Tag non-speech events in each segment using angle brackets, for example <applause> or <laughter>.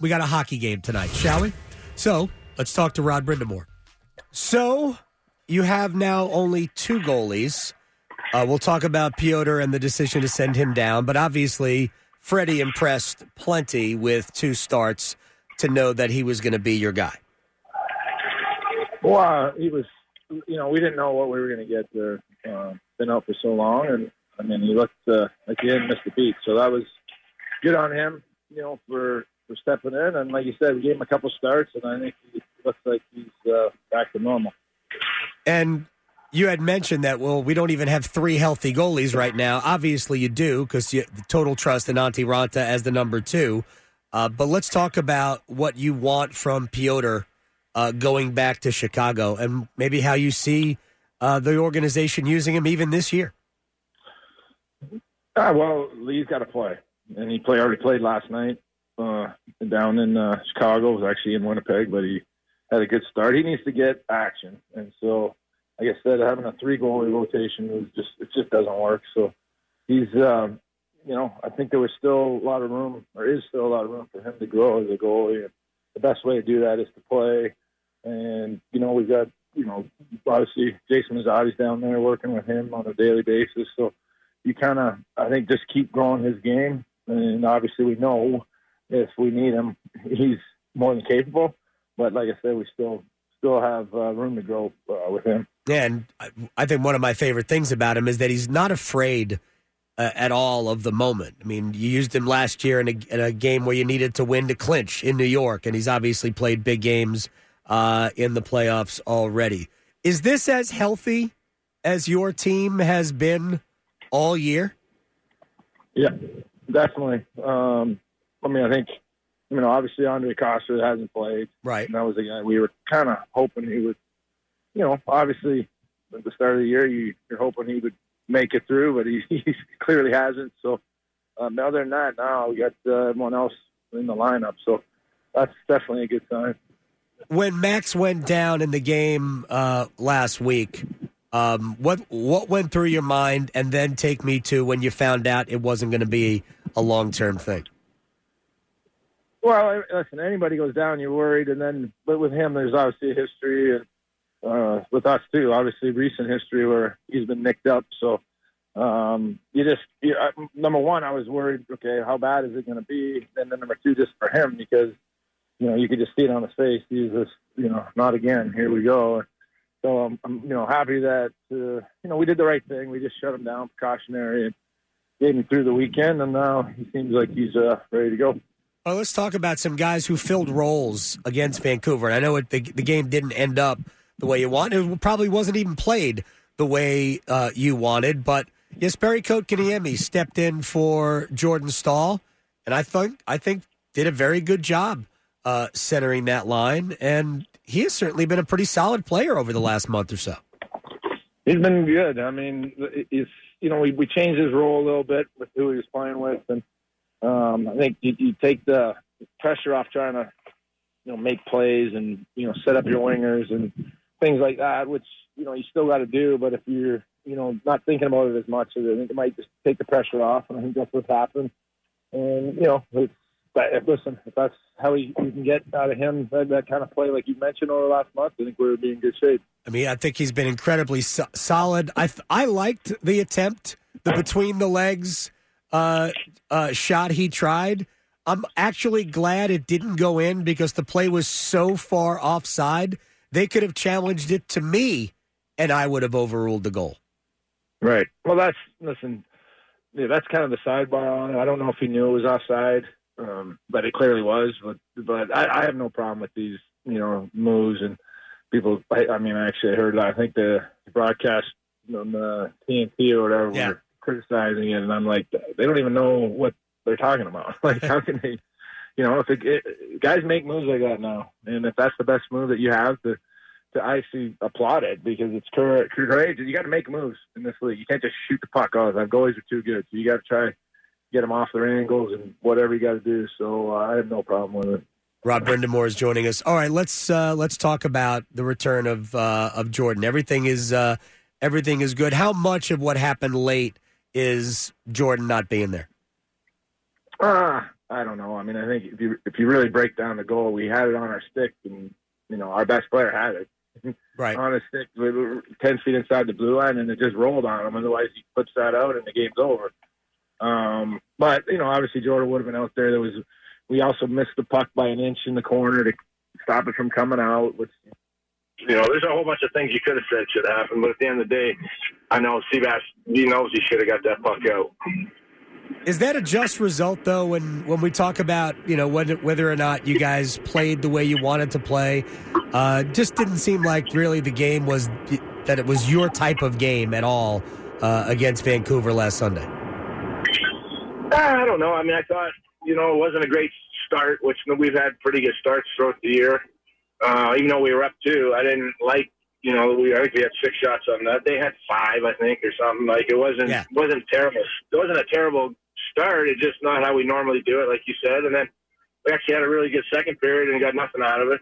We got a hockey game tonight, shall we? So let's talk to Rod Brind'Amour. So you have now only two goalies. Uh, we'll talk about Piotr and the decision to send him down, but obviously Freddie impressed plenty with two starts to know that he was going to be your guy. Well, uh, he was, you know, we didn't know what we were going to get there. Uh, been out for so long, and I mean, he looked uh, like he didn't miss the beat, so that was good on him, you know, for for stepping in. And like you said, we gave him a couple starts, and I think he looks like he's uh, back to normal. And you had mentioned that, well, we don't even have three healthy goalies right now. Obviously, you do because you total trust in Antti Raanta as the number two. Uh, but let's talk about what you want from Piotr uh, going back to Chicago and maybe how you see uh, the organization using him even this year. Ah, well, Lee's got to play, and he play already played last night uh, down in uh, Chicago. Was actually in Winnipeg, but he had a good start. He needs to get action, and so like I said, having a three goalie rotation was just it just doesn't work. So he's um, you know I think there was still a lot of room, or is still a lot of room for him to grow as a goalie. And the best way to do that is to play. And you know we've got you know obviously Jason Muzzatti's down there working with him on a daily basis. So you kind of I think just keep growing his game. And obviously we know if we need him, <laughs> he's more than capable. But like I said, we still still have uh, room to grow uh, with him. And I- I think one of my favorite things about him is that he's not afraid uh, at all of the moment. I mean, you used him last year in a, in a game where you needed to win to clinch in New York, and he's obviously played big games uh, in the playoffs already. Is this as healthy as your team has been all year? Yeah, definitely. Um, I mean, I think, you know, obviously Andre Costa hasn't played. Right. And that was a guy we were kind of hoping he would, you know, obviously at the start of the year, you, you're hoping he would make it through, but he, <laughs> he clearly hasn't. So, um, other than that, now we got uh, everyone else in the lineup. So that's definitely a good sign. When Max went down in the game uh, last week, um, what what went through your mind, and then take me to when you found out it wasn't going to be a long term thing. Well, listen, anybody goes down, you're worried, and then, but with him, there's obviously a history, and uh, with us too, obviously recent history where he's been nicked up. So, um, you just, you, I, number one, I was worried. Okay, how bad is it going to be? And then number two, just for him, because you know you could just see it on his face. He's just, you know, not again. Here we go. So I'm, I'm you know, happy that uh, you know we did the right thing. We just shut him down, precautionary, and gave him through the weekend, and now he seems like he's uh, ready to go. Well, let's talk about some guys who filled roles against Vancouver. And I know it, the, the game didn't end up the way you wanted. It probably wasn't even played the way uh, you wanted. But yes, Jesperi Kotkaniemi stepped in for Jordan Staal, and I think I think did a very good job uh, centering that line. And he has certainly been a pretty solid player over the last month or so. He's been good. I mean, it's you know we we changed his role a little bit with who he was playing with, and um, I think you, you take the pressure off trying to you know make plays and you know set up your wingers and things like that, which you know you still got to do. But if you're you know not thinking about it as much, I think it might just take the pressure off, and I think that's what's happened. And you know, it's, but if, listen, if that's how we, we can get out of him that, that kind of play, like you mentioned over the last month, I think we're be in good shape. I mean, I think he's been incredibly so- solid. I th- I liked the attempt, the between the legs uh, uh, shot he tried. I'm actually glad it didn't go in because the play was so far offside. They could have challenged it to me, and I would have overruled the goal. Right. Well, that's listen. Yeah, that's kind of the sidebar on it. I don't know if he knew it was offside, um, but it clearly was. But but I, I have no problem with these you know moves and people. I, I mean, I actually heard. I think the broadcast on the TNT or whatever Yeah. were criticizing it, and I'm like, they don't even know what they're talking about. <laughs> Like, how can they? you know, if it, it, guys make moves like that now, and if that's the best move that you have to to actually applaud it because it's courageous. You got to make moves in this league. You can't just shoot the puck off. Our goalies are too good, so you got to try get them off their angles and whatever you got to do. So uh, I have no problem with it. Rod Brind'Amour is joining us. All right, let's uh, let's talk about the return of uh, of Jordan. Everything is uh, everything is good. How much of what happened late is Jordan not being there? Uh, I don't know. I mean, I think if you if you really break down the goal, we had it on our stick, and you know our best player had it <laughs> right on a stick, we were ten feet inside the blue line, and it just rolled on him. Otherwise, he puts that out, and the game's over. Um, but you know, obviously Jordan would have been out there. There was we also missed the puck by an inch in the corner to stop it from coming out. Which you know, there's a whole bunch of things you could have said should happen, but at the end of the day, I know Seabass he knows he should have got that puck out. Is that a just result though? When when we talk about you know whether whether or not you guys played the way you wanted to play, uh, just didn't seem like really the game was that it was your type of game at all uh, against Vancouver last Sunday. I don't know. I mean, I thought you know it wasn't a great start, which we've had pretty good starts throughout the year. Uh, even though we were up two, I didn't like. You know, we I think we had six shots on that. They had five, I think, or something. Like it wasn't yeah. wasn't terrible. It wasn't a terrible start. It's just not how we normally do it, like you said. And then we actually had a really good second period and got nothing out of it.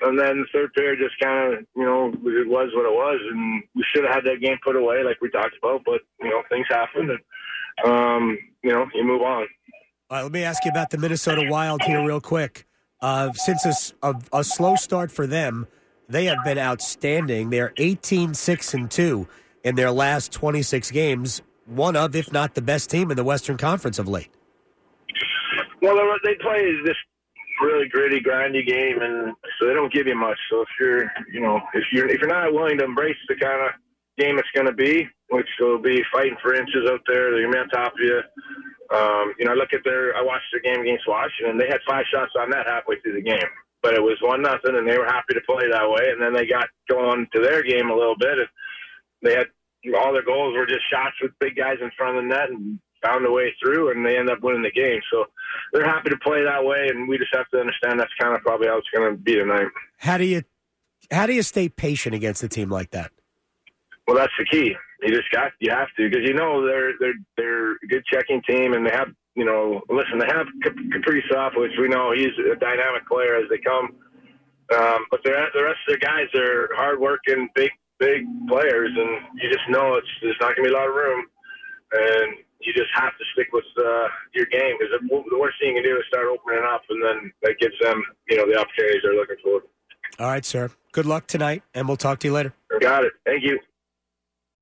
And then the third period just kind of, you know, it was what it was, and we should have had that game put away, like we talked about. But you know, things happen, and um, you know, you move on. All right, let me ask you about the Minnesota Wild here, real quick. Uh, since a, a, a, slow start for them, they have been outstanding. They're 18 6 and 2 in their last 26 games, one of, if not the best team in the Western Conference of late. Well, they play this really gritty, grindy game, and so they don't give you much. So if you're, you know, if you're if you're not willing to embrace the kind of game it's going to be, which will be fighting for inches out there. They're going to be on top of you. Um, you know, I look at their. I watched their game against Washington. And they had five shots on that halfway through the game, but it was one nothing, and they were happy to play that way. And then they got going to their game a little bit, and they had all their goals were just shots with big guys in front of the net, and found a way through, and they end up winning the game. So they're happy to play that way, and we just have to understand that's kind of probably how it's going to be tonight. How do you how do you stay patient against a team like that? Well, that's the key. You just got you have to because you know they're they're they're a good checking team and they have you know listen they have Kaprizov which we know he's a dynamic player as they come, um, but the the rest of their guys are hardworking big big players and you just know it's there's not going to be a lot of room and you just have to stick with uh, your game because the worst thing you can do is start opening up and then that gives them you know the opportunities they're looking for. All right, sir. Good luck tonight, and we'll talk to you later. Got it. Thank you.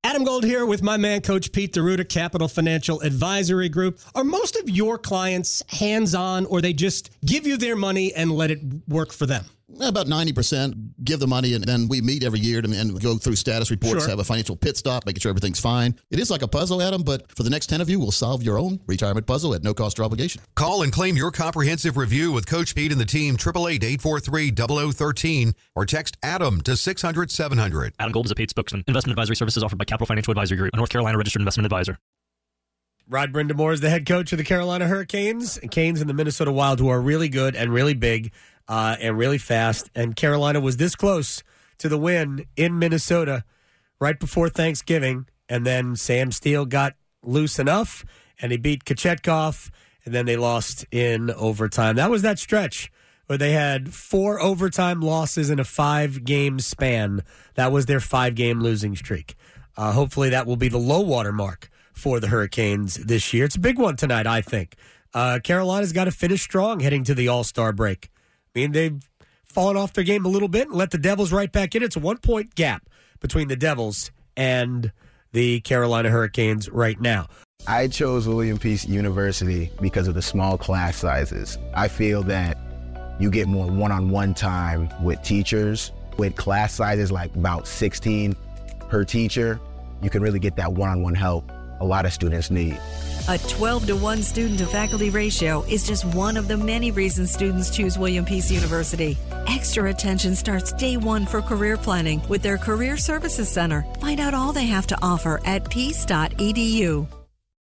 Adam Gold here with my man, Coach Pete D'Arruda, Capital Financial Advisory Group. Are most of your clients hands on or they just give you their money and let it work for them? Eh, about 90% give the money, and then we meet every year and, and go through status reports, sure. have a financial pit stop, making sure everything's fine. It is like a puzzle, Adam, but for the next 10 of you, we'll solve your own retirement puzzle at no cost or obligation. Call and claim your comprehensive review with Coach Pete and the team, 888-843-0013, or text ADAM to 600-700. Adam Gold is a paid spokesman. Investment advisory services offered by Capital Financial Advisory Group, a North Carolina registered investment advisor. Rod Brind'Amour is the head coach of the Carolina Hurricanes, and Canes and the Minnesota Wild, who are really good and really big uh, and really fast. And Carolina was this close to the win in Minnesota right before Thanksgiving. And then Sam Steel got loose enough and he beat Kochetkov. And then they lost in overtime. That was that stretch where they had four overtime losses in a five game span. That was their five game losing streak. Uh, hopefully, that will be the low water mark for the Hurricanes this year. It's a big one tonight, I think. Uh, Carolina's got to finish strong heading to the All Star break. I mean, they've fallen off their game a little bit and let the Devils right back in. It's a one point gap between the Devils and the Carolina Hurricanes right now. I chose William Peace University because of the small class sizes. I feel that you get more one on one time with teachers. With class sizes like about 16 per teacher, you can really get that one on one help a lot of students need. A 12 to 1 student to faculty ratio is just one of the many reasons students choose William Peace University. Extra attention starts day one for career planning with their Career Services Center. Find out all they have to offer at peace.edu.